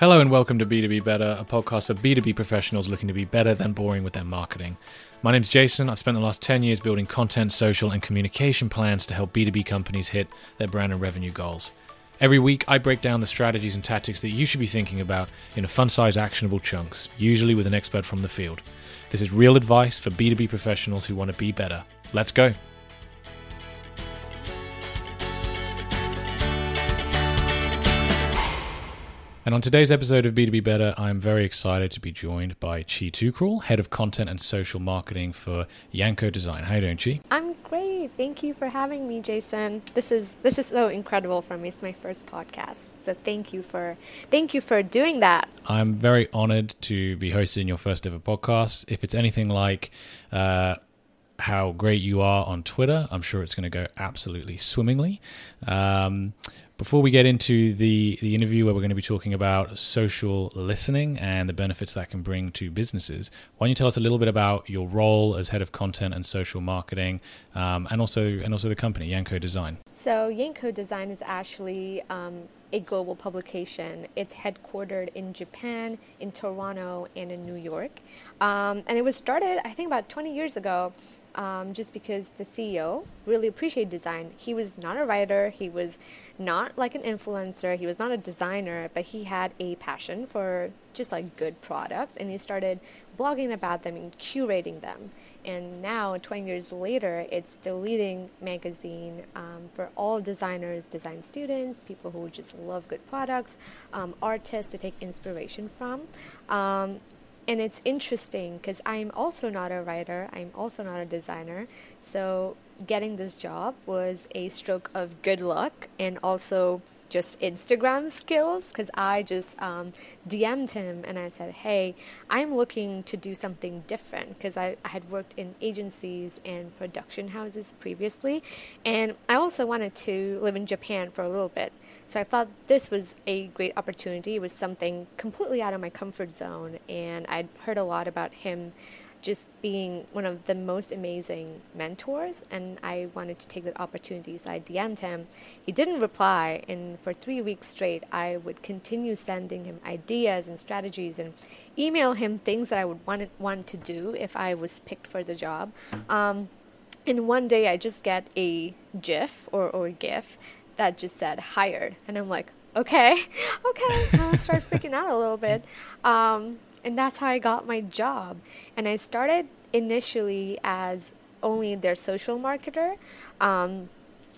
Hello and welcome to B2B Better, a podcast for B2B professionals looking to be better than boring with their marketing. My name's Jason. I've spent the last 10 years building content, social, and communication plans to help B2B companies hit their brand and revenue goals. Every week, I break down the strategies and tactics that you should be thinking about in a fun sized, actionable chunks, usually with an expert from the field. This is real advice for B2B professionals who want to be better. Let's go. And on today's episode of B2B Better, I'm very excited to be joined by Chi Thukral, Head of Content and Social Marketing for Yanko Design. How you doing, Chi? I'm great. Thank you for having me, Jason. This is this is so incredible for me. It's my first podcast. So thank you for thank you for doing that. I'm very honored to be hosting your first ever podcast. If it's anything like uh, how great you are on Twitter, I'm sure it's going to go absolutely swimmingly. Um, before we get into the, the interview where we're going to be talking about social listening and the benefits that can bring to businesses, why don't you tell us a little bit about your role as head of content and social marketing, um, and also and also the company Yanko Design. So Yanko Design is actually um, a global publication. It's headquartered in Japan, in Toronto, and in New York. Um, and it was started, I think, about 20 years ago, um, just because the CEO really appreciated design. He was not a writer, he was not like an influencer, he was not a designer, but he had a passion for just like good products, and he started blogging about them and curating them. And now, 20 years later, it's the leading magazine um, for all designers, design students, people who just love good products, um, artists to take inspiration from. Um, and it's interesting because I'm also not a writer, I'm also not a designer. So, getting this job was a stroke of good luck and also just Instagram skills because I just um, DM'd him and I said, Hey, I'm looking to do something different because I, I had worked in agencies and production houses previously. And I also wanted to live in Japan for a little bit. So I thought this was a great opportunity. It was something completely out of my comfort zone. And I'd heard a lot about him just being one of the most amazing mentors and I wanted to take that opportunity so I DM'd him. He didn't reply and for three weeks straight I would continue sending him ideas and strategies and email him things that I would want, want to do if I was picked for the job. Um, and one day I just get a GIF or, or GIF that just said hired and I'm like, okay, okay, I'll start freaking out a little bit. Um, and that's how I got my job. And I started initially as only their social marketer um,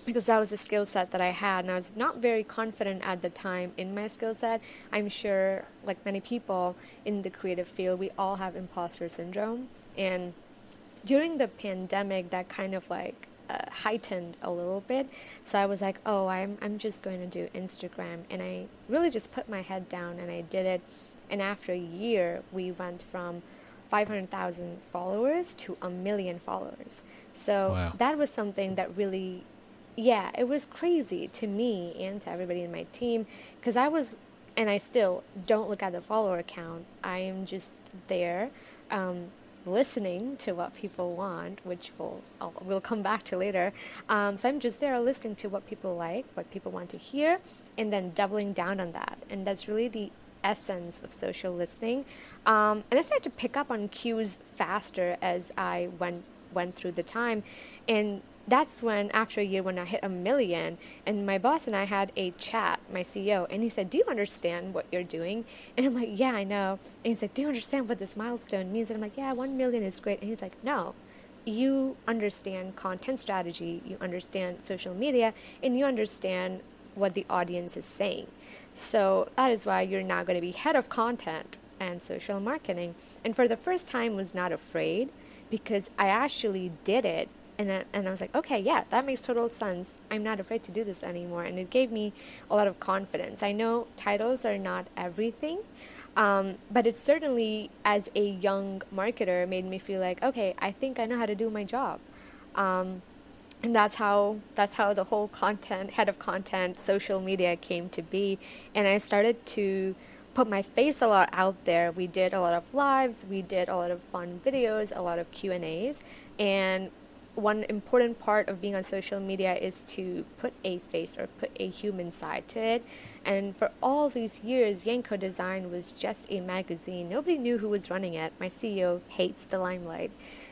because that was a skill set that I had. And I was not very confident at the time in my skill set. I'm sure, like many people in the creative field, we all have imposter syndrome. And during the pandemic, that kind of like uh, heightened a little bit. So I was like, oh, I'm, I'm just going to do Instagram. And I really just put my head down and I did it and after a year, we went from 500,000 followers to a million followers. So wow. that was something that really, yeah, it was crazy to me and to everybody in my team because I was, and I still don't look at the follower count. I am just there. Um, listening to what people want, which we'll, I'll, we'll come back to later. Um, so I'm just there listening to what people like, what people want to hear, and then doubling down on that. And that's really the essence of social listening. Um, and I started to pick up on cues faster as I went went through the time, and that's when after a year when I hit a million, and my boss and I had a chat, my CEO, and he said, "Do you understand what you're doing?" And I'm like, "Yeah, I know." And he's like, "Do you understand what this milestone means?" And I'm like, "Yeah, one million is great." And he's like, "No." You understand content strategy, you understand social media, and you understand what the audience is saying. So that is why you're now going to be head of content and social marketing. And for the first time was not afraid because I actually did it and then, and I was like, okay, yeah, that makes total sense. I'm not afraid to do this anymore, and it gave me a lot of confidence. I know titles are not everything, um, but it certainly, as a young marketer, made me feel like, okay, I think I know how to do my job. Um, and that's how that's how the whole content head of content social media came to be and i started to put my face a lot out there we did a lot of lives we did a lot of fun videos a lot of q and a's and one important part of being on social media is to put a face or put a human side to it. And for all these years, Yanko Design was just a magazine. Nobody knew who was running it. My CEO hates the limelight.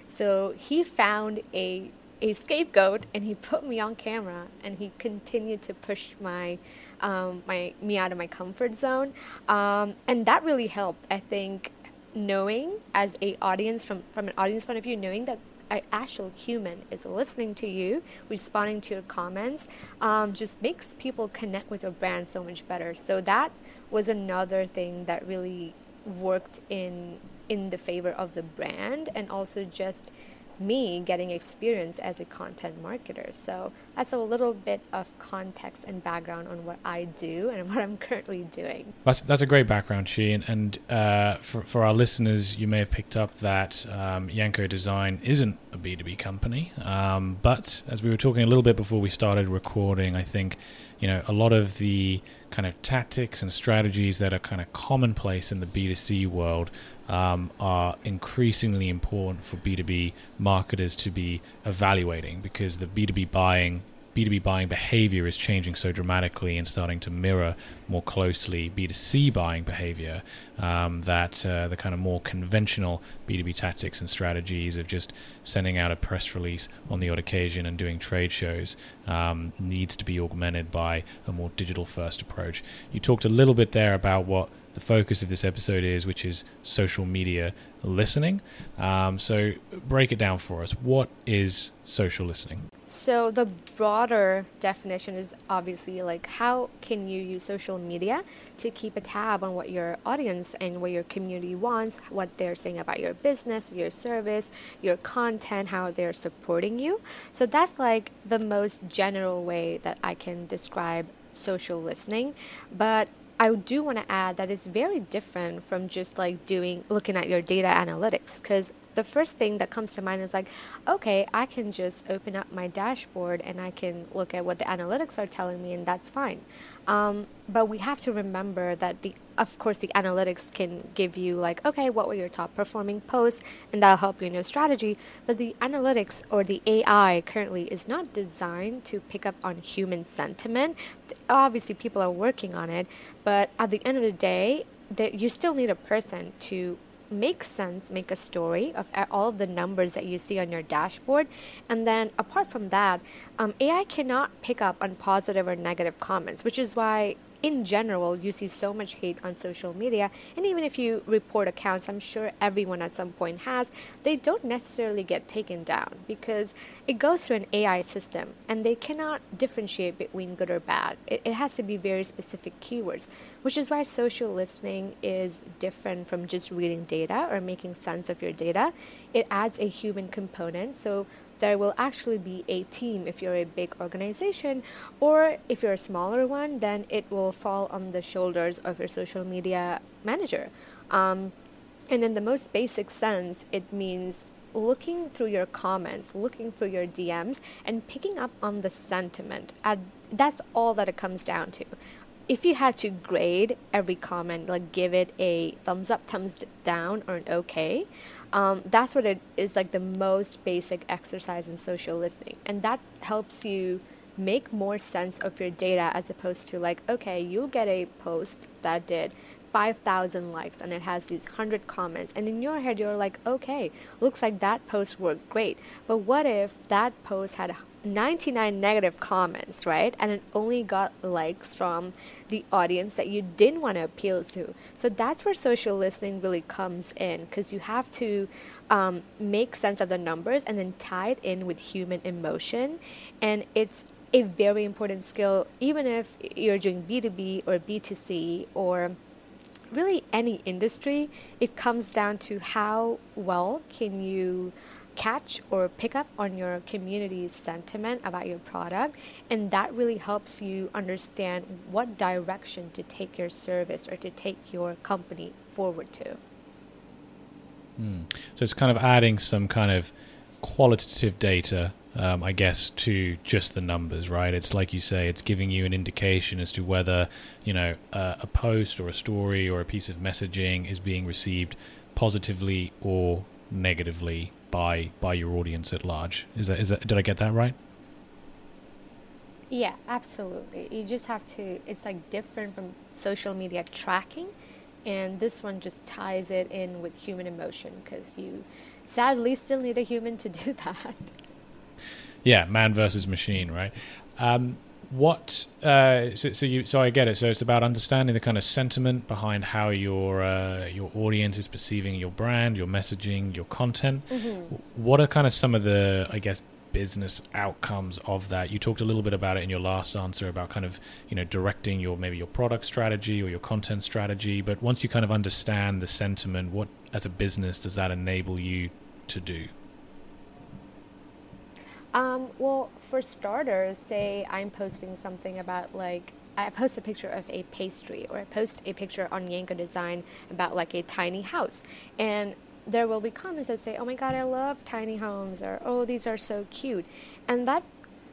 So he found a a scapegoat and he put me on camera and he continued to push my um, my me out of my comfort zone. Um, and that really helped i think knowing as a audience from from an audience point of view knowing that an actual human is listening to you responding to your comments um, just makes people connect with your brand so much better. So that was another thing that really worked in in the favor of the brand and also just me getting experience as a content marketer. So that's a little bit of context and background on what I do and what I'm currently doing. That's, that's a great background, Chi. And, and uh, for, for our listeners, you may have picked up that um, Yanko Design isn't a B2B company. Um, but as we were talking a little bit before we started recording, I think you know a lot of the kind of tactics and strategies that are kind of commonplace in the B2C world um, are increasingly important for B2B marketers to be evaluating because the B2B buying B2B buying behavior is changing so dramatically and starting to mirror more closely B2C buying behavior um, that uh, the kind of more conventional B2B tactics and strategies of just sending out a press release on the odd occasion and doing trade shows um, needs to be augmented by a more digital first approach. You talked a little bit there about what the focus of this episode is, which is social media listening. Um, so, break it down for us. What is social listening? So, the broader definition is obviously like how can you use social media to keep a tab on what your audience and what your community wants, what they're saying about your business, your service, your content, how they're supporting you. So, that's like the most general way that I can describe social listening. But I do want to add that it's very different from just like doing looking at your data analytics because the first thing that comes to mind is like, okay, I can just open up my dashboard and I can look at what the analytics are telling me, and that's fine. Um, but we have to remember that the, of course, the analytics can give you like, okay, what were your top performing posts, and that'll help you in your strategy. But the analytics or the AI currently is not designed to pick up on human sentiment. Obviously, people are working on it, but at the end of the day, that you still need a person to make sense, make a story of all of the numbers that you see on your dashboard. And then apart from that, um, AI cannot pick up on positive or negative comments, which is why in general, you see so much hate on social media. And even if you report accounts, I'm sure everyone at some point has, they don't necessarily get taken down because it goes through an AI system and they cannot differentiate between good or bad. It, it has to be very specific keywords, which is why social listening is different from just reading data or making sense of your data. It adds a human component. So there will actually be a team if you're a big organization, or if you're a smaller one, then it will fall on the shoulders of your social media manager. Um, and in the most basic sense, it means looking through your comments, looking through your DMs, and picking up on the sentiment. That's all that it comes down to. If you had to grade every comment, like give it a thumbs up, thumbs down, or an okay, um, that's what it is like the most basic exercise in social listening. And that helps you make more sense of your data as opposed to like, okay, you'll get a post that did 5,000 likes and it has these 100 comments. And in your head, you're like, okay, looks like that post worked great. But what if that post had 99 negative comments, right? And it only got likes from the audience that you didn't want to appeal to. So that's where social listening really comes in because you have to um, make sense of the numbers and then tie it in with human emotion. And it's a very important skill, even if you're doing B2B or B2C or really any industry, it comes down to how well can you catch or pick up on your community's sentiment about your product and that really helps you understand what direction to take your service or to take your company forward to mm. so it's kind of adding some kind of qualitative data um, I guess, to just the numbers, right? It's like you say, it's giving you an indication as to whether, you know, uh, a post or a story or a piece of messaging is being received positively or negatively by by your audience at large. Is that is that did I get that right? Yeah, absolutely. You just have to. It's like different from social media tracking, and this one just ties it in with human emotion because you sadly still need a human to do that. Yeah, man versus machine, right? Um, what uh, so, so, you so I get it. So it's about understanding the kind of sentiment behind how your uh, your audience is perceiving your brand, your messaging, your content. Mm-hmm. What are kind of some of the I guess business outcomes of that? You talked a little bit about it in your last answer about kind of you know directing your maybe your product strategy or your content strategy. But once you kind of understand the sentiment, what as a business does that enable you to do? Um, well, for starters, say I'm posting something about like I post a picture of a pastry or I post a picture on Yanko Design about like a tiny house. And there will be comments that say, "Oh my god, I love tiny homes," or "Oh, these are so cute," and that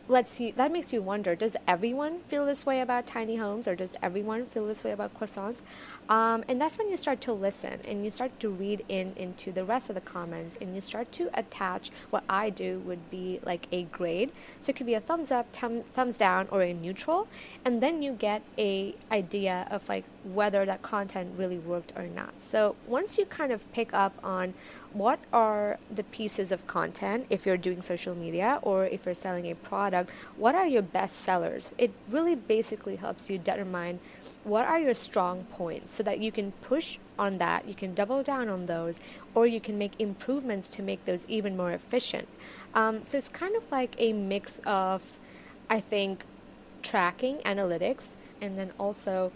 lets you that makes you wonder does everyone feel this way about tiny homes or does everyone feel this way about croissants? Um, and that's when you start to listen and you start to read in into the rest of the comments and you start to attach what i do would be like a grade. So it could be a thumbs up tum- thumbs down or a neutral and then you get a idea of like whether that content really worked or not. So once you kind of pick up on what are the pieces of content if you're doing social media or if you're selling a product what are your best sellers? It really basically helps you determine what are your strong points so that you can push on that you can double down on those or you can make improvements to make those even more efficient. Um, so it's kind of like a mix of i think tracking analytics and then also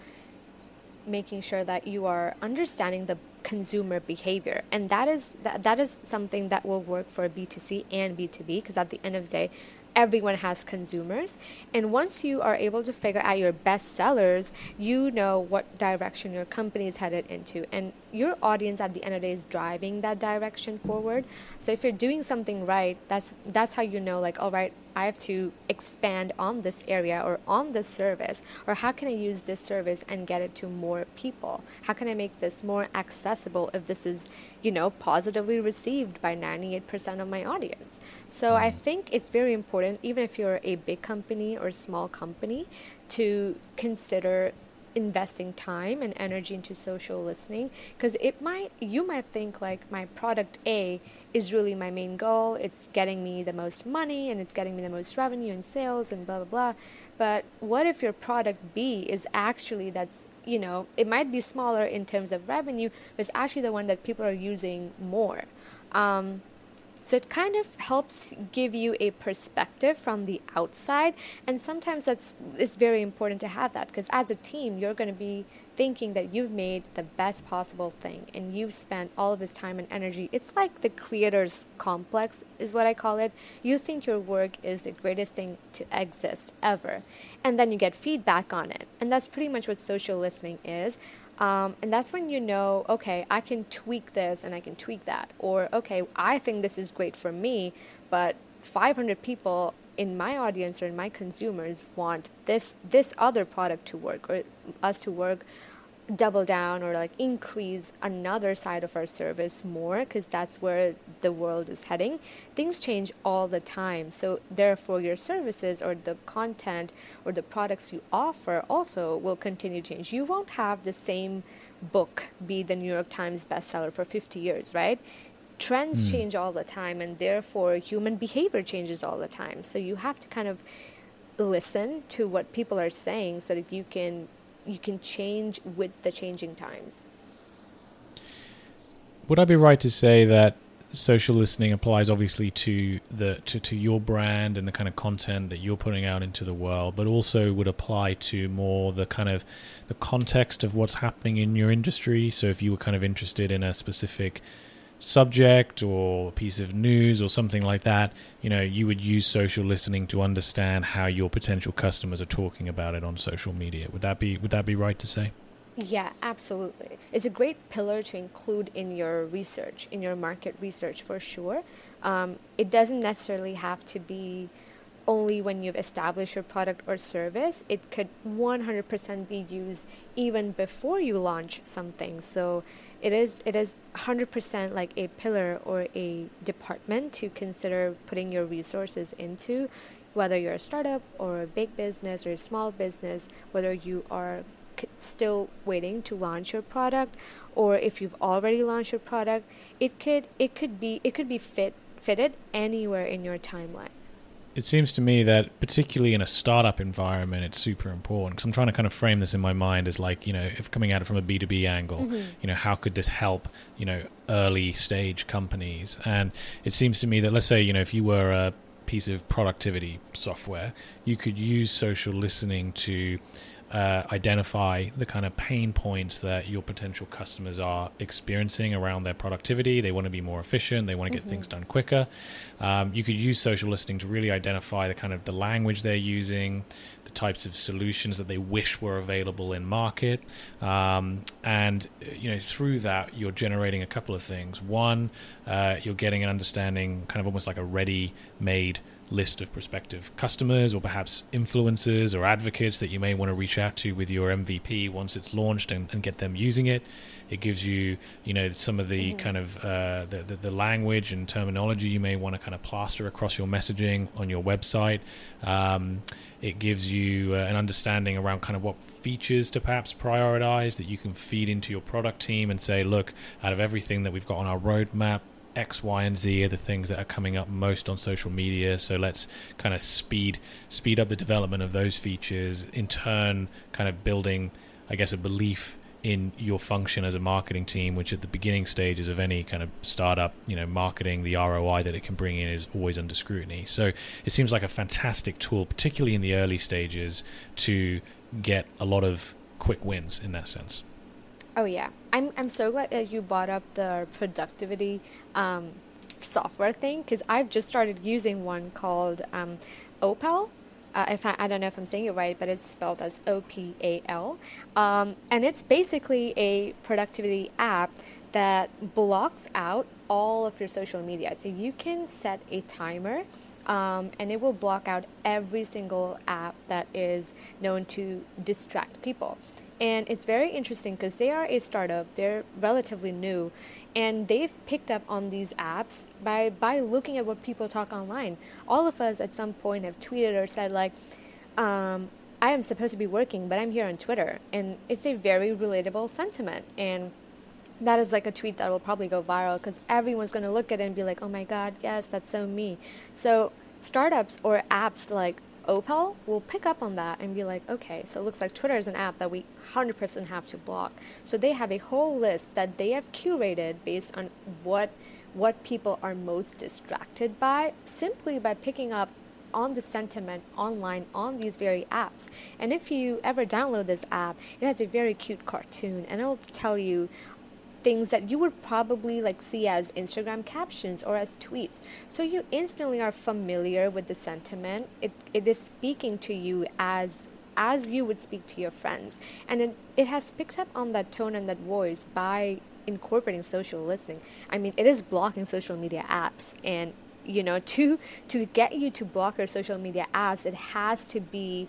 making sure that you are understanding the consumer behavior. And that is that, that is something that will work for b2c and b2b because at the end of the day everyone has consumers. And once you are able to figure out your best sellers you know what direction your company is headed into. And your audience at the end of the day is driving that direction forward. So if you're doing something right that's that's how you know like all right I have to expand on this area or on this service? Or how can I use this service and get it to more people? How can I make this more accessible if this is, you know, positively received by 98% of my audience? So I mm. think it's very important, even if you're a big company or small company, to consider investing time and energy into social listening because it might you might think like my product A is really my main goal. It's getting me the most money and it's getting me the most revenue and sales and blah blah blah. But what if your product B is actually that's you know it might be smaller in terms of revenue but it's actually the one that people are using more. Um, so it kind of helps give you a perspective from the outside, and sometimes that's it's very important to have that because as a team, you're going to be thinking that you've made the best possible thing and you've spent all of this time and energy. It's like the creator's complex, is what I call it. You think your work is the greatest thing to exist ever, and then you get feedback on it, and that's pretty much what social listening is. Um, and that's when you know, okay, I can tweak this and I can tweak that. Or, okay, I think this is great for me, but 500 people in my audience or in my consumers want this this other product to work or us to work double down or like increase another side of our service more because that's where the world is heading things change all the time. So therefore your services or the content or the products you offer also will continue to change. You won't have the same book be the new york times bestseller for 50 years right trends mm. change all the time and therefore human behavior changes all the time so you have to kind of listen to what people are saying so that you can you can change with the changing times. Would I be right to say that social listening applies obviously to the to, to your brand and the kind of content that you're putting out into the world, but also would apply to more the kind of the context of what's happening in your industry. So if you were kind of interested in a specific subject or a piece of news or something like that, you know, you would use social listening to understand how your potential customers are talking about it on social media. Would that be would that be right to say? Yeah, absolutely. It's a great pillar to include in your research, in your market research for sure. Um, it doesn't necessarily have to be only when you've established your product or service. It could 100% be used even before you launch something. So it is it is 100% like a pillar or a department to consider putting your resources into whether you're a startup or a big business or a small business whether you are still waiting to launch your product or if you've already launched your product it could it could be it could be fit fitted anywhere in your timeline it seems to me that particularly in a startup environment it's super important because i'm trying to kind of frame this in my mind as like you know if coming at it from a b2b angle mm-hmm. you know how could this help you know early stage companies and it seems to me that let's say you know if you were a piece of productivity software you could use social listening to uh, identify the kind of pain points that your potential customers are experiencing around their productivity. They want to be more efficient. They want to get mm-hmm. things done quicker. Um, you could use social listening to really identify the kind of the language they're using, the types of solutions that they wish were available in market, um, and you know through that you're generating a couple of things. One, uh, you're getting an understanding, kind of almost like a ready-made list of prospective customers or perhaps influencers or advocates that you may want to reach out to with your MVP once it's launched and, and get them using it. It gives you, you know, some of the mm-hmm. kind of uh, the, the, the, language and terminology you may want to kind of plaster across your messaging on your website. Um, it gives you uh, an understanding around kind of what features to perhaps prioritize that you can feed into your product team and say, look, out of everything that we've got on our roadmap, X, Y, and Z are the things that are coming up most on social media. So let's kind of speed speed up the development of those features. In turn, kind of building, I guess, a belief in your function as a marketing team, which at the beginning stages of any kind of startup, you know, marketing, the ROI that it can bring in is always under scrutiny. So it seems like a fantastic tool, particularly in the early stages, to get a lot of quick wins in that sense. Oh yeah, I'm I'm so glad that you brought up the productivity um, software thing because I've just started using one called um, Opal. Uh, if I, I, don't know if I'm saying it right, but it's spelled as O P A L, um, and it's basically a productivity app that blocks out all of your social media. So you can set a timer. Um, and it will block out every single app that is known to distract people. And it's very interesting because they are a startup, they're relatively new, and they've picked up on these apps by, by looking at what people talk online. All of us at some point have tweeted or said, like, um, I am supposed to be working, but I'm here on Twitter. And it's a very relatable sentiment. And that is like a tweet that will probably go viral because everyone's going to look at it and be like, oh my God, yes, that's so me. So, startups or apps like Opal will pick up on that and be like, okay, so it looks like Twitter is an app that we 100% have to block. So they have a whole list that they have curated based on what what people are most distracted by simply by picking up on the sentiment online on these very apps. And if you ever download this app, it has a very cute cartoon and it'll tell you things that you would probably like see as Instagram captions or as tweets. So you instantly are familiar with the sentiment. It, it is speaking to you as as you would speak to your friends. And it, it has picked up on that tone and that voice by incorporating social listening. I mean, it is blocking social media apps and you know, to to get you to block your social media apps, it has to be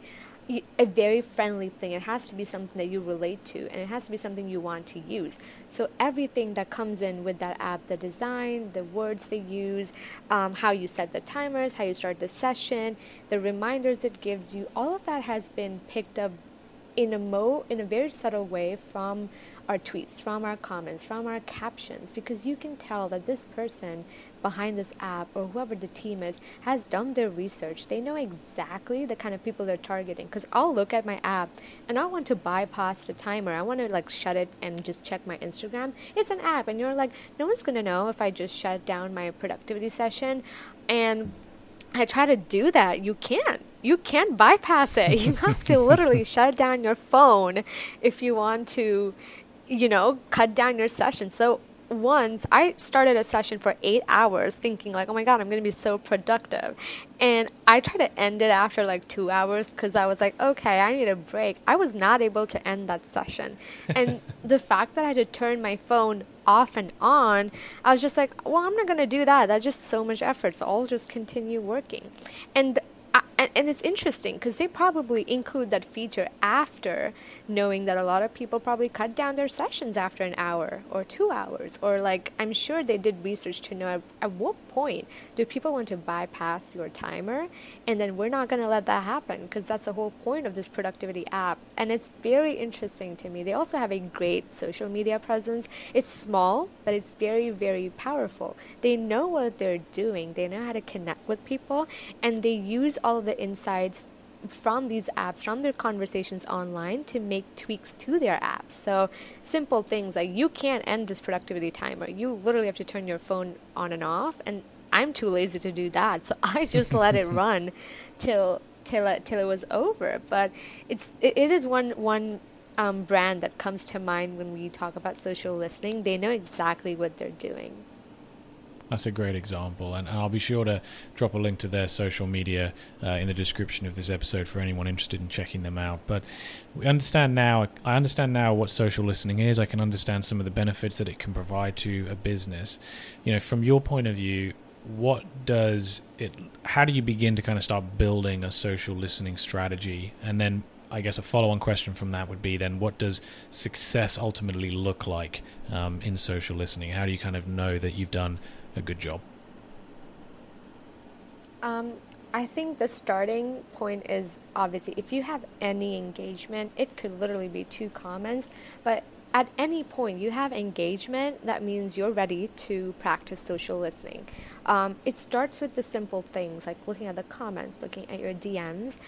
a very friendly thing. It has to be something that you relate to, and it has to be something you want to use. So everything that comes in with that app, the design, the words they use, um, how you set the timers, how you start the session, the reminders it gives you, all of that has been picked up in a mo in a very subtle way from our tweets, from our comments, from our captions, because you can tell that this person behind this app or whoever the team is has done their research. They know exactly the kind of people they're targeting. Because I'll look at my app and I want to bypass the timer. I want to like shut it and just check my Instagram. It's an app, and you're like, no one's gonna know if I just shut down my productivity session. And I try to do that. You can't. You can't bypass it. You have to literally shut down your phone if you want to you know, cut down your session. So once I started a session for eight hours thinking like, oh my God, I'm going to be so productive. And I tried to end it after like two hours because I was like, okay, I need a break. I was not able to end that session. And the fact that I had to turn my phone off and on, I was just like, well, I'm not going to do that. That's just so much effort. So I'll just continue working. And and, and it's interesting because they probably include that feature after knowing that a lot of people probably cut down their sessions after an hour or two hours. Or like i'm sure they did research to know at, at what point do people want to bypass your timer? And then we're not going to let that happen because that's the whole point of this productivity app. And it's very interesting to me. They also have a great social media presence. It's small but it's very very powerful. They know what they're doing. They know how to connect with people and they use all of the insights from these apps, from their conversations online to make tweaks to their apps. So, simple things like you can't end this productivity timer. You literally have to turn your phone on and off. And I'm too lazy to do that. So, I just let it run till. Till it, till it was over, but it's it, it is one one um, brand that comes to mind when we talk about social listening. They know exactly what they're doing. That's a great example, and, and, I'll be sure to drop a link to their social media uh, in the description of this episode for anyone interested in checking them out. But we understand now. I understand now what social listening is. I can understand some of the benefits that it can provide to a business. You know, from your point of view, what does it? How do you begin to kind of start building a social listening strategy, and then I guess a follow on question from that would be then what does success ultimately look like um, in social listening? How do you kind of know that you've done a good job? Um, I think the starting point is obviously if you have any engagement, it could literally be two comments, but at any point you have engagement, that means you're ready to practice social listening. Um, it starts with the simple things like looking at the comments, looking at your DMs,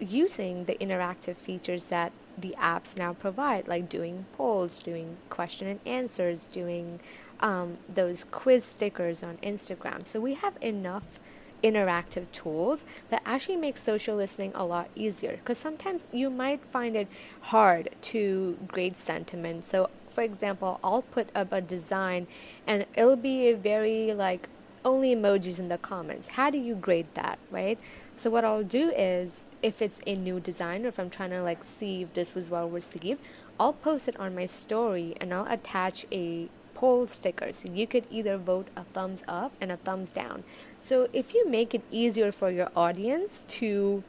using the interactive features that the apps now provide, like doing polls, doing question and answers, doing um, those quiz stickers on Instagram. So we have enough interactive tools that actually make social listening a lot easier because sometimes you might find it hard to grade sentiment. So, for example, I'll put up a design and it'll be a very like only emojis in the comments. How do you grade that, right? So, what I'll do is if it's a new design or if I'm trying to like see if this was well received, I'll post it on my story and I'll attach a poll sticker. So you could either vote a thumbs up and a thumbs down. So if you make it easier for your audience to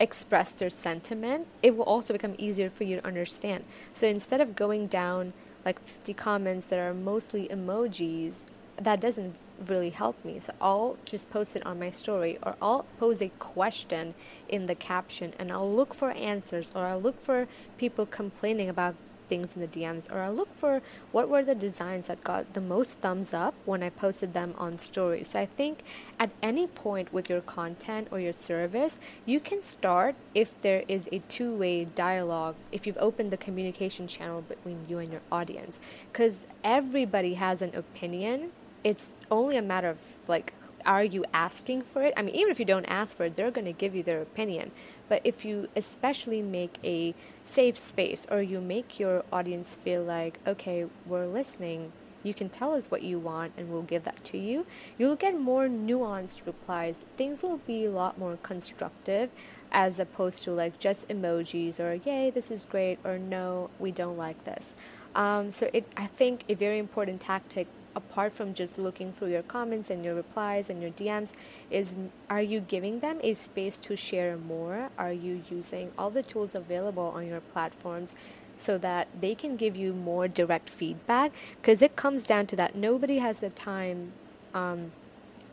express their sentiment, it will also become easier for you to understand. So instead of going down like 50 comments that are mostly emojis, that doesn't really help me. So I'll just post it on my story or I'll pose a question in the caption and I'll look for answers or I'll look for people complaining about things in the DMs or I'll look for what were the designs that got the most thumbs up when I posted them on stories. So I think at any point with your content or your service, you can start if there is a two way dialogue, if you've opened the communication channel between you and your audience. Because everybody has an opinion. It's only a matter of like are you asking for it? I mean, even if you don't ask for it, they're going to give you their opinion. But if you especially make a safe space or you make your audience feel like, okay, we're listening, you can tell us what you want and we'll give that to you, you'll get more nuanced replies. Things will be a lot more constructive as opposed to like just emojis or, yay, this is great, or no, we don't like this. Um, so it, I think a very important tactic apart from just looking through your comments and your replies and your DMs is are you giving them a space to share more? Are you using all the tools available on your platforms so that they can give you more direct feedback? Because it comes down to that. Nobody has the time. Um,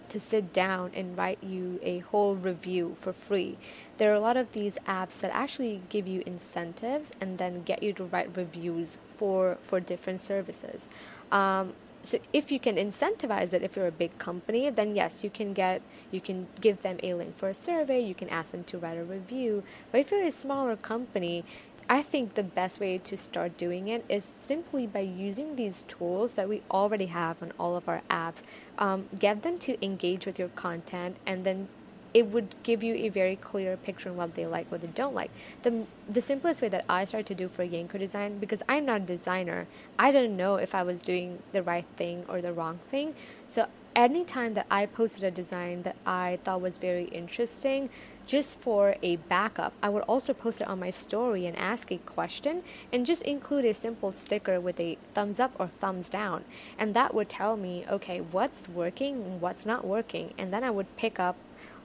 to sit down and write you a whole review for free. There are a lot of these apps that actually give you incentives and then get you to write reviews for for different services. Um, so if you can incentivize it if you're a big company then yes you can get you can give them a link for a survey you can ask them to write a review but if you're a smaller company I think the best way to start doing it is simply by using these tools that we already have on all of our apps. Um, get them to engage with your content and then it would give you a very clear picture on what they like, what they don't like. The, the simplest way that I started to do for Yanko Design, because I'm not a designer, I didn't know if I was doing the right thing or the wrong thing. So anytime that I posted a design that I thought was very interesting, just for a backup, I would also post it on my story and ask a question and just include a simple sticker with a thumbs up or thumbs down. And that would tell me, okay, what's working what's not working. And then I would pick up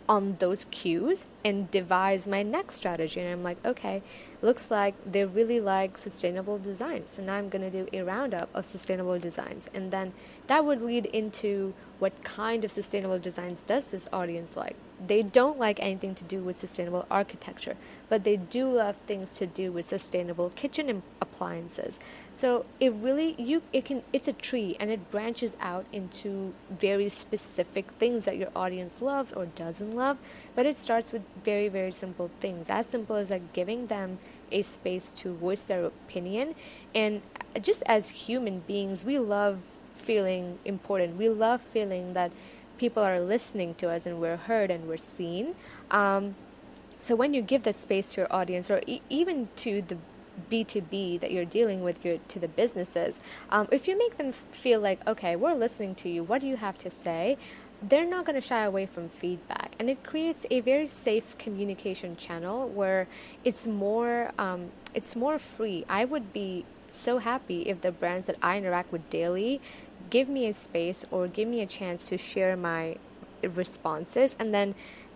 on those cues and devise my next strategy. And I'm like, okay, looks like they really like sustainable designs. So now I'm going to do a roundup of sustainable designs. And then that would lead into what kind of sustainable designs does this audience like? They don't like anything to do with sustainable architecture, but they do love things to do with sustainable kitchen appliances. So it really you it can it's a tree and it branches out into very specific things that your audience loves or doesn't love, but it starts with very very simple things. As simple as like giving them a space to voice their opinion and just as human beings, we love feeling important. We love feeling that people are listening to us and we're heard and we're seen. Um, so when you give that space to your audience, or e- even to the B2B that you're dealing with your, to the businesses, um, if you make them feel like, okay, we're listening to you, what do you have to say? They're not going to shy away from feedback. And it creates a very safe communication channel where it's more, um, it's more free. I would be so happy if the brands that I interact with daily give me a space or give me a chance to share my responses. And then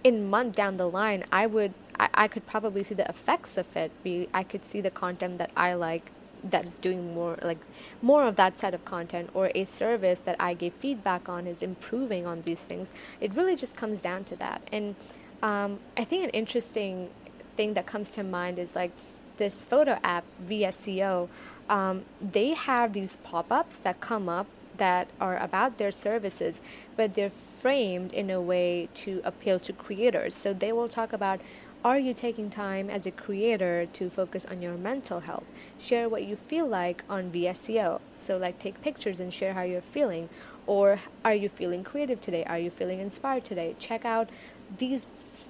in month down the line i would I, I could probably see the effects of it. Be i could see the content that i like that is doing more like more of that set of content or a service that i gave feedback on is improving on these things. It really just comes down to that. And um, i think an interesting thing that comes to mind is like this photo app vsco um, they have these pop-ups that come up that are about their services, but they're framed in a way to appeal to creators. So they will talk about are you taking time as a creator to focus on your mental health? Share what you feel like on VSCO. So, like, take pictures and share how you're feeling. Or, are you feeling creative today? Are you feeling inspired today? Check out these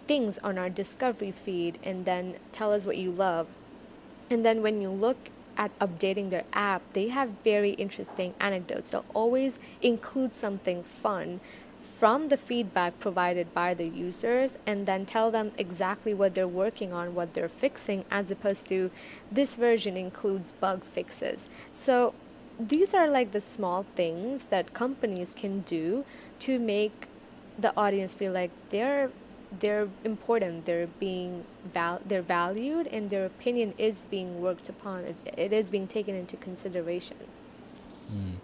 things on our discovery feed and then tell us what you love. And then, when you look at updating their app, they have very interesting anecdotes. They'll always include something fun from the feedback provided by the users and then tell them exactly what they're working on, what they're fixing, as opposed to this version includes bug fixes. So these are like the small things that companies can do to make the audience feel like they're they're important they're being val- they're valued and their opinion is being worked upon it, it is being taken into consideration mm.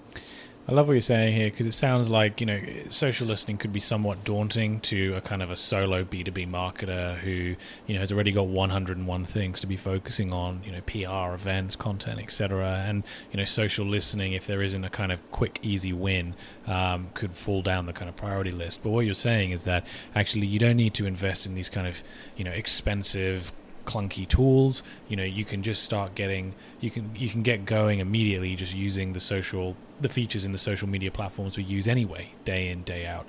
I love what you're saying here because it sounds like you know social listening could be somewhat daunting to a kind of a solo B2B marketer who you know has already got 101 things to be focusing on, you know PR, events, content, etc. And you know social listening, if there isn't a kind of quick, easy win, um, could fall down the kind of priority list. But what you're saying is that actually you don't need to invest in these kind of you know expensive clunky tools you know you can just start getting you can you can get going immediately just using the social the features in the social media platforms we use anyway day in day out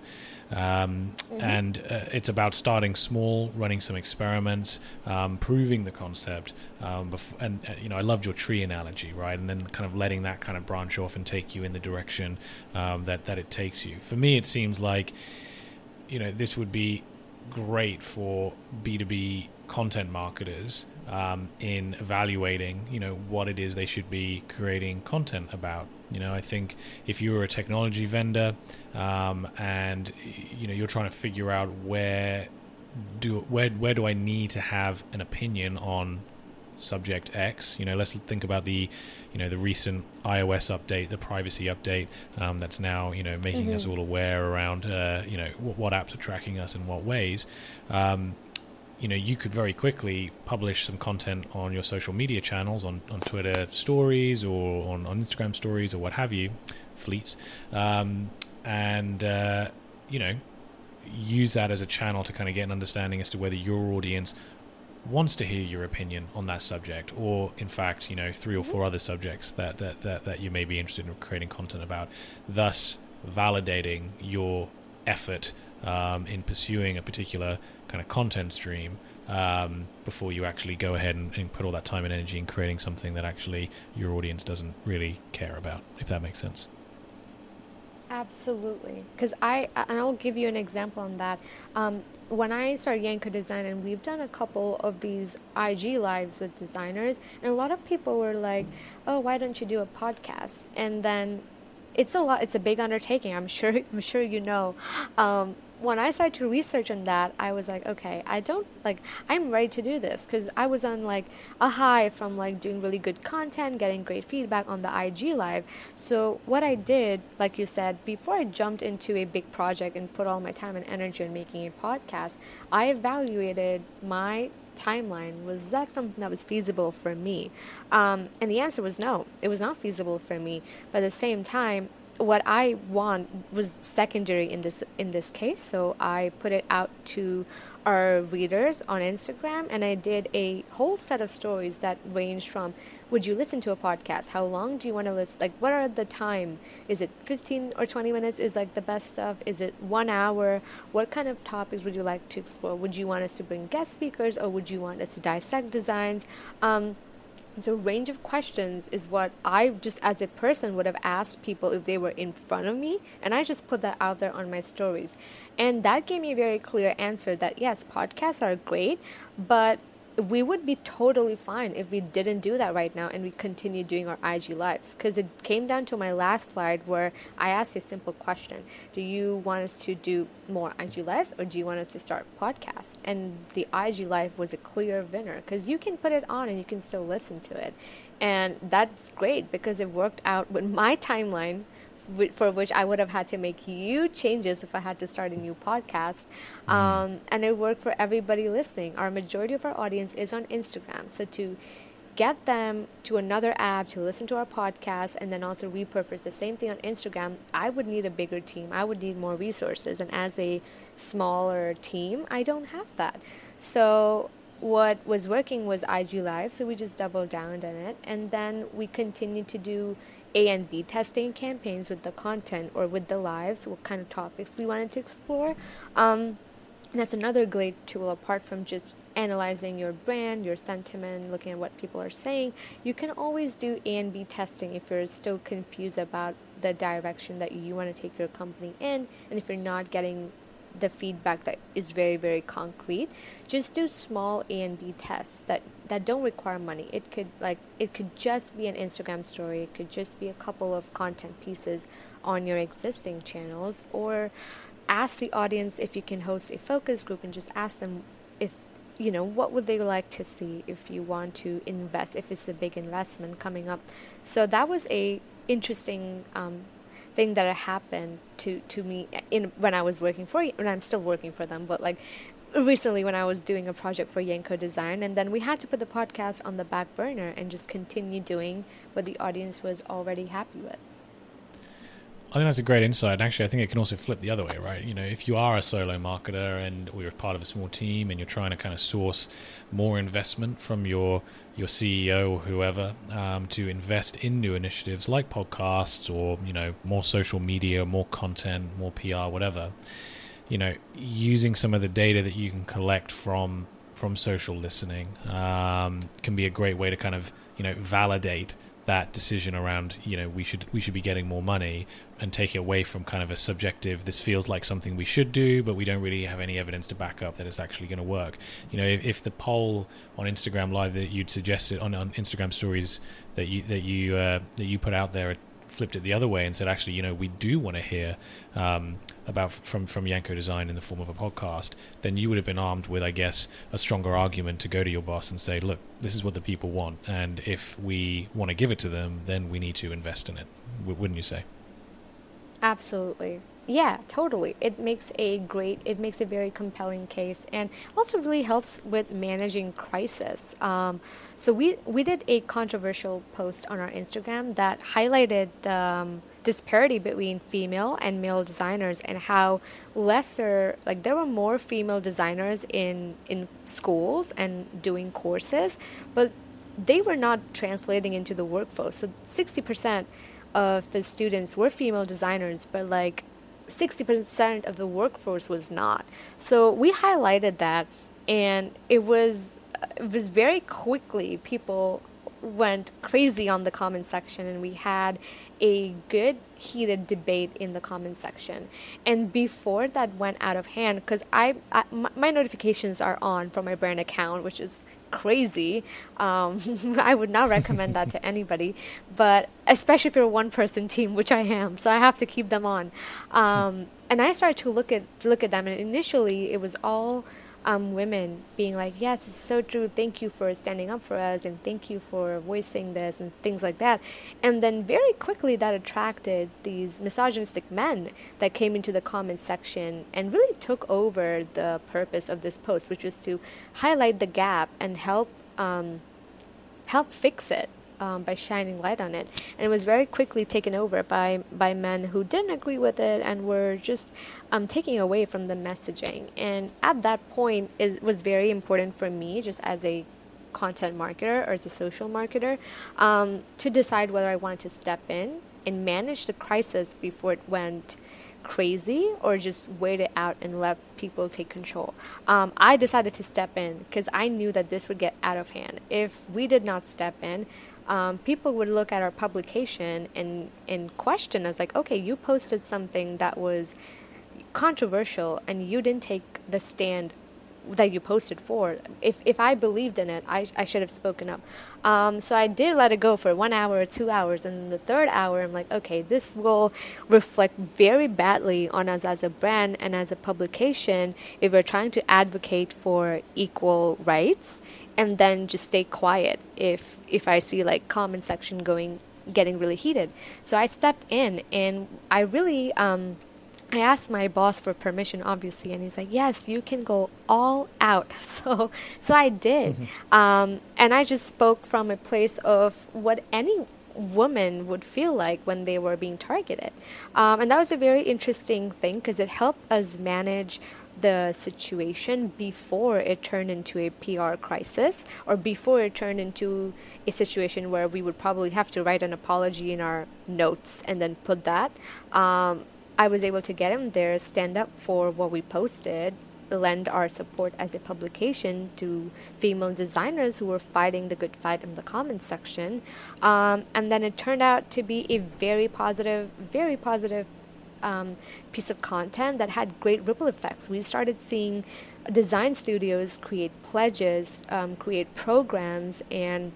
um, mm-hmm. and uh, it's about starting small, running some experiments, um, proving the concept. Um, bef- and uh, you know, I loved your tree analogy, right? And then kind of letting that kind of branch off and take you in the direction um, that that it takes you. For me, it seems like you know this would be great for B two B content marketers um, in evaluating, you know, what it is they should be creating content about. You know, I think if you were a technology vendor um, and you know you're trying to figure out where do where where do I need to have an opinion on subject X. You know, let's think about the, you know, the recent iOS update, the privacy update um, that's now you know making mm-hmm. us all aware around uh, you know what, what, apps are tracking us in what ways. Um, you know you could very quickly publish some content on your social media channels on, on twitter stories or on, on instagram stories or what have you fleets um, and uh, you know use that as a channel to kind of get an understanding as to whether your audience wants to hear your opinion on that subject or in fact you know three or four other subjects that that, that, that you may be interested in creating content about thus validating your effort um, in pursuing a particular kind of content stream um, before you actually go ahead and, and, put all that time and energy in creating something that actually your audience doesn't really care about, if that makes sense. Absolutely, because I and I'll give you an example on that. Um, when I started Yanko Design, and we've done a couple of these IG lives with designers, and a lot of people were like, "Oh, why don't you do a podcast?" And then it's a lot. It's a big undertaking. I'm sure. I'm sure you know. Um, when I started to research on that, I was like, okay, I don't like, I'm ready to do this because I was on like a high from like doing really good content, getting great feedback on the IG live. So, what I did, like you said, before I jumped into a big project and put all my time and energy in making a podcast, I evaluated my timeline. Was that something that was feasible for me? Um, and the answer was no it was not feasible for me. But at the same time what I want was secondary in this in this case. So I put it out to our readers on Instagram, and I did a whole set of stories that ranged from would you listen to a podcast? How long do you want to listen? Like, what are the time? Is it 15 or 20 minutes? Is like the best stuff? Is it one hour? What kind of topics would you like to explore? Would you want us to bring guest speakers, or would you want us to dissect designs? Um, so range of questions is what I just as a person would have asked people if they were in front of me and I just put that out there on my stories. And that gave me a very clear answer that yes, podcasts are great, but we would be totally fine if we didn't do that right now and we continue doing our IG lives. Because it came down to my last slide where I asked a simple question Do you want us to do more IG lives or do you want us to start podcasts? And the IG live was a clear winner because you can put it on and you can still listen to it. And that's great because it worked out with my timeline for which I would have had to make huge changes if I had to start a new podcast. Mm. Um, and it worked for everybody listening. Our majority of our audience is on Instagram. So to get them to another app to listen to our podcast and then also repurpose the same thing on Instagram, I would need a bigger team. I would need more resources. And as a smaller team, I don't have that. So what was working was IG Live, so we just doubled down on it. And then we continued to do a and B testing campaigns with the content or with the lives, what kind of topics we wanted to explore. Um, that's another great tool apart from just analyzing your brand, your sentiment, looking at what people are saying. You can always do A and B testing if you're still confused about the direction that you want to take your company in, and if you're not getting the feedback that is very very concrete. Just do small a and b tests that that don't require money. It could like it could just be an instagram story. It could just be a couple of content pieces on your existing channels. Or ask the audience if you can host a focus group and just ask them if you know what would they like to see if you want to invest if it's a big investment coming up. So that was a interesting um, thing that happened to to me in when I was working for and I'm still working for them, but like recently when I was doing a project for Yanko Design, and then we had to put the podcast on the back burner and just continue doing what the audience was already happy with. I think that's a great insight. Actually, I think it can also flip the other way, right? You know, if you are a solo marketer and or you're part of a small team and you're trying to kind of source more investment from your your CEO or whoever um, to invest in new initiatives like podcasts or you know more social media, more content, more PR, whatever. You know, using some of the data that you can collect from from social listening um, can be a great way to kind of you know validate that decision around you know we should we should be getting more money and take it away from kind of a subjective this feels like something we should do but we don't really have any evidence to back up that it's actually going to work. You know if, if, the poll on Instagram live that you'd suggested on, on Instagram stories that you that you uh, that you put out there flipped it the other way and said, actually, you know, we do want to hear um, about from from Yanko Design in the form of a podcast, then you would have been armed with, I guess, a stronger argument to go to your boss and say, look, this is what the people want, and if we want to give it to them, then we need to invest in it. W- wouldn't you say? Absolutely. Yeah, totally. It makes a great, it makes a very compelling case, and also really helps with managing crisis. Um, so we we did a controversial post on our Instagram that highlighted the um, disparity between female and male designers and how lesser, like there were more female designers in in schools and doing courses, but they were not translating into the workforce. So sixty percent of the students were female designers, but like 60% of the workforce was not. So we highlighted that and it was it was very quickly people went crazy on the comment section and we had a good heated debate in the comment section. And before that went out of hand because I, I my notifications are on from my brand account which is crazy. Um, i would not recommend that to anybody but especially if you're a one person team which i am so i have to keep them on. Um, and i started to look at look at them and initially it was all um, women being like, yes, it's so true. Thank you for standing up for us and thank you for voicing this and things like that. And then very quickly that attracted these misogynistic men that came into the comment section and really took over the purpose of this post, which was to highlight the gap and help um, help fix it um, by shining light on it. And it was very quickly taken over by, by men who didn't agree with it and were just um, taking away from the messaging. And at that point, it was very important for me, just as a content marketer or as a social marketer, um, to decide whether I wanted to step in and manage the crisis before it went crazy or just wait it out and let people take control. Um, I decided to step in because I knew that this would get out of hand. If we did not step in, um, people would look at our publication and, and question us like, okay, you posted something that was controversial and you didn't take the stand that you posted for. If, if I believed in it, I, I should have spoken up. Um, so I did let it go for one hour or two hours. And the third hour, I'm like, okay, this will reflect very badly on us as a brand and as a publication if we're trying to advocate for equal rights and then just stay quiet if if I see like comment section going getting really heated. So I stepped in and I really um, I asked my boss for permission, obviously, and he's like, "Yes, you can go all out." So, so I did, mm-hmm. um, and I just spoke from a place of what any woman would feel like when they were being targeted, um, and that was a very interesting thing because it helped us manage the situation before it turned into a PR crisis or before it turned into a situation where we would probably have to write an apology in our notes and then put that. Um, I was able to get him there, stand up for what we posted, lend our support as a publication to female designers who were fighting the good fight in the comments section. Um, and then it turned out to be a very positive, very positive um, piece of content that had great ripple effects. We started seeing design studios create pledges, um, create programs, and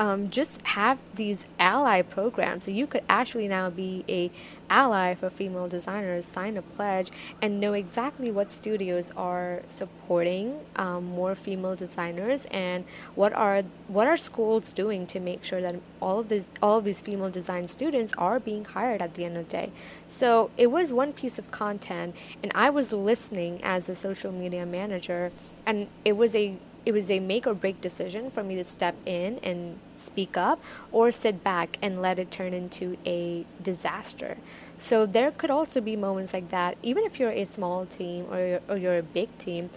um, just have these ally programs. So you could actually now be a ally for female designers, sign a pledge, and know exactly what studios are supporting um, more female designers and what are what are schools doing to make sure that all of these all of these female design students are being hired at the end of the day. So it was one piece of content, and I was listening as a social media manager, and it was a it was a make or break decision for me to step in and speak up or sit back and let it turn into a disaster. So there could also be moments like that, even if you're a small team or you're, or you're a big team.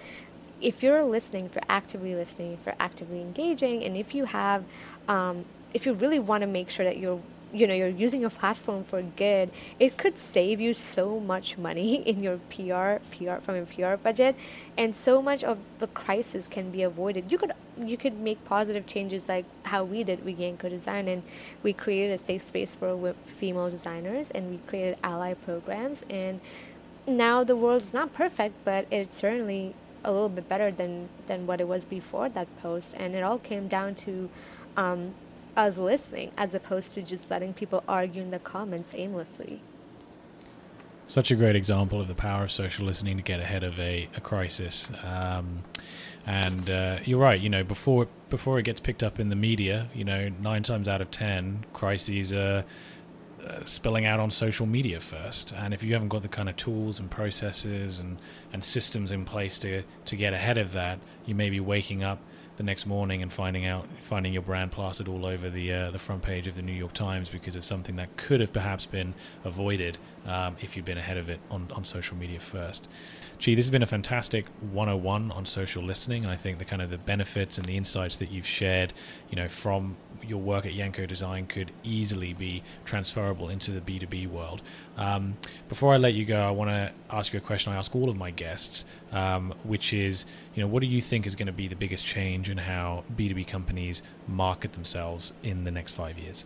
If you're listening, for actively listening, for actively engaging, and if you have, um, if you really want to make sure that you're you know you're using a platform for good it could save you so much money in your pr pr from your pr budget and so much of the crisis can be avoided. You could you could make positive changes like how we did. With Yanko Design and we created a safe space for female designers and we created ally programs and now the world is not perfect but it's certainly a little bit better than than what it was before that post and it all came down to um, us listening as opposed to just letting people argue in the comments aimlessly. Such a great example of the power of social listening to get ahead of a, a crisis. Um, and uh, you're right. You know, before before it gets picked up in the media, you know, nine times out of ten, crises are uh, spilling out on social media first. And if you haven't got the kind of tools and processes and, and systems in place to to get ahead of that, you may be waking up the next morning and finding out finding your brand plastered all over the uh, the front page of the New York Times because of something that could have perhaps been avoided um, if you've been ahead of it on, on social media first. Chi, this has been a fantastic 101 on social listening, and I think the kind of the benefits and the insights that you've shared, you know, from your work at Yanko Design could easily be transferable into the B2B world. Um, before I let you go, I want to ask you a question I ask all of my guests, um, which is, you know, what do you think is going to be the biggest change in how B2B companies market themselves in the next five years?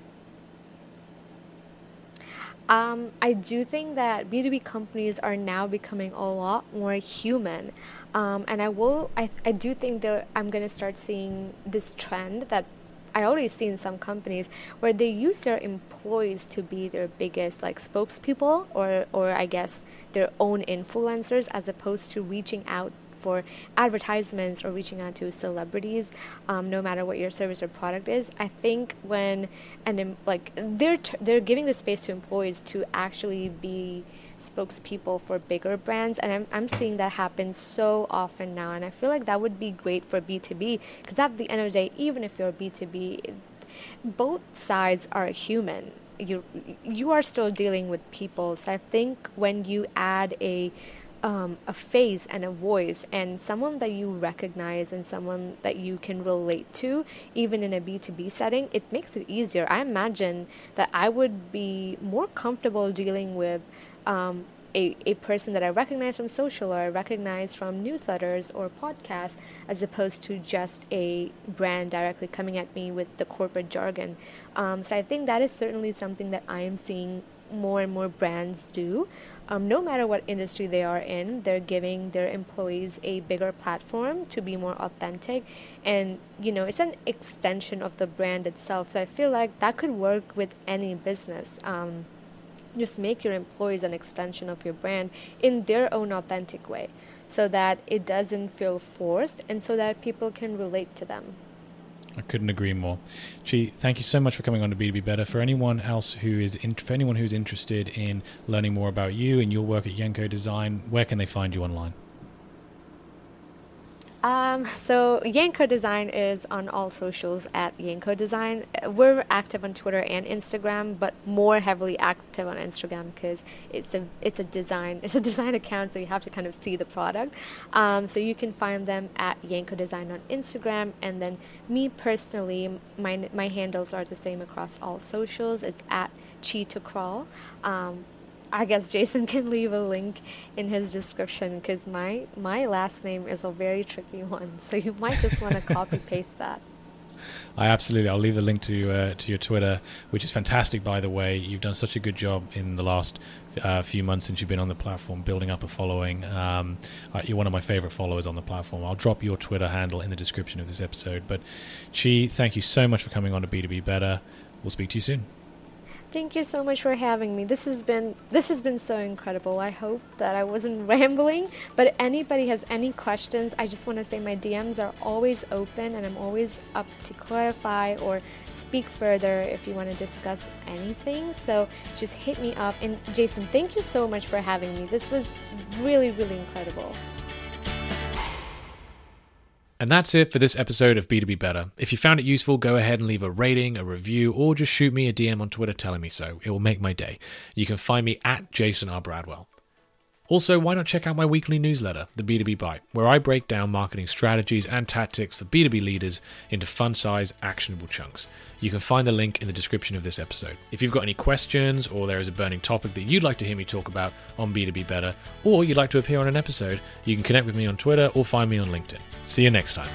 Um, I do think that B2B companies are now becoming a lot more human. Um, and I will, I, I do think that I'm going to start seeing this trend that I already see in some companies where they use their employees to be their biggest like spokespeople or, or I guess their own influencers as opposed to reaching out for advertisements or reaching out to celebrities, um, no matter what your service or product is. I think when and like they're they're giving the space to employees to actually be spokespeople for bigger brands and I'm, I'm seeing that happen so often now and i feel like that would be great for b2b because at the end of the day even if you're b2b both sides are human you you are still dealing with people so i think when you add a um, a face and a voice and someone that you recognize and someone that you can relate to, even in a B2B setting, it makes it easier. I imagine that I would be more comfortable dealing with um, a, a person that I recognize from social or I recognize from newsletters or podcasts as opposed to just a brand directly coming at me with the corporate jargon. Um, so I think that is certainly something that I am seeing more and more brands do um, no matter what industry they are in, they're giving their employees a bigger platform to be more authentic. And, you know, it's an extension of the brand itself. So I feel like that could work with any business. Um, just make your employees an extension of your brand in their own authentic way so that it doesn't feel forced and so that people can relate to them. I couldn't agree more. Chi, thank you so much for coming on to B2B Better. For anyone else who is in, for anyone who's interested in learning more about you and your work at Yanko Design, where can they find you online? Um, so Yanko Design is on all socials at Yanko Design. We're active on Twitter and Instagram, but more heavily active on Instagram because it's a it's a design it's a design account, so you have to kind of see the product. Um, so you can find them at Yanko Design on Instagram, and then me personally, my my handles are the same across all socials. It's at Chi Thukral. Um, I guess Jason can leave a link in his description because my my last name is a very tricky one, so you might just want to copy paste that. I absolutely. I'll leave the link to uh, to your Twitter, which is fantastic, by the way. You've done such a good job in the last uh, few months since you've been on the platform, building up a following. Um, you're one of my favorite followers on the platform. I'll drop your Twitter handle in the description of this episode. But Chi, thank you so much for coming on to B2B Better. We'll speak to you soon. Thank you so much for having me. This has been this has been so incredible. I hope that I wasn't rambling, but anybody has any questions, I just want to say my DMs are always open and I'm always up to clarify or speak further if you want to discuss anything. So just hit me up and Jason, thank you so much for having me. This was really really incredible. And that's it for this episode of B2B Better. If you found it useful, go ahead and leave a rating, a review, or just shoot me a DM on Twitter telling me so. It will make my day. You can find me at Jason R. Bradwell. Also, why not check out my weekly newsletter, The B2B Bite, where I break down marketing strategies and tactics for B2B leaders into fun size, actionable chunks. You can find the link in the description of this episode. If you've got any questions or there is a burning topic that you'd like to hear me talk about on B2B Better, or you'd like to appear on an episode, you can connect with me on Twitter or find me on LinkedIn. See you next time.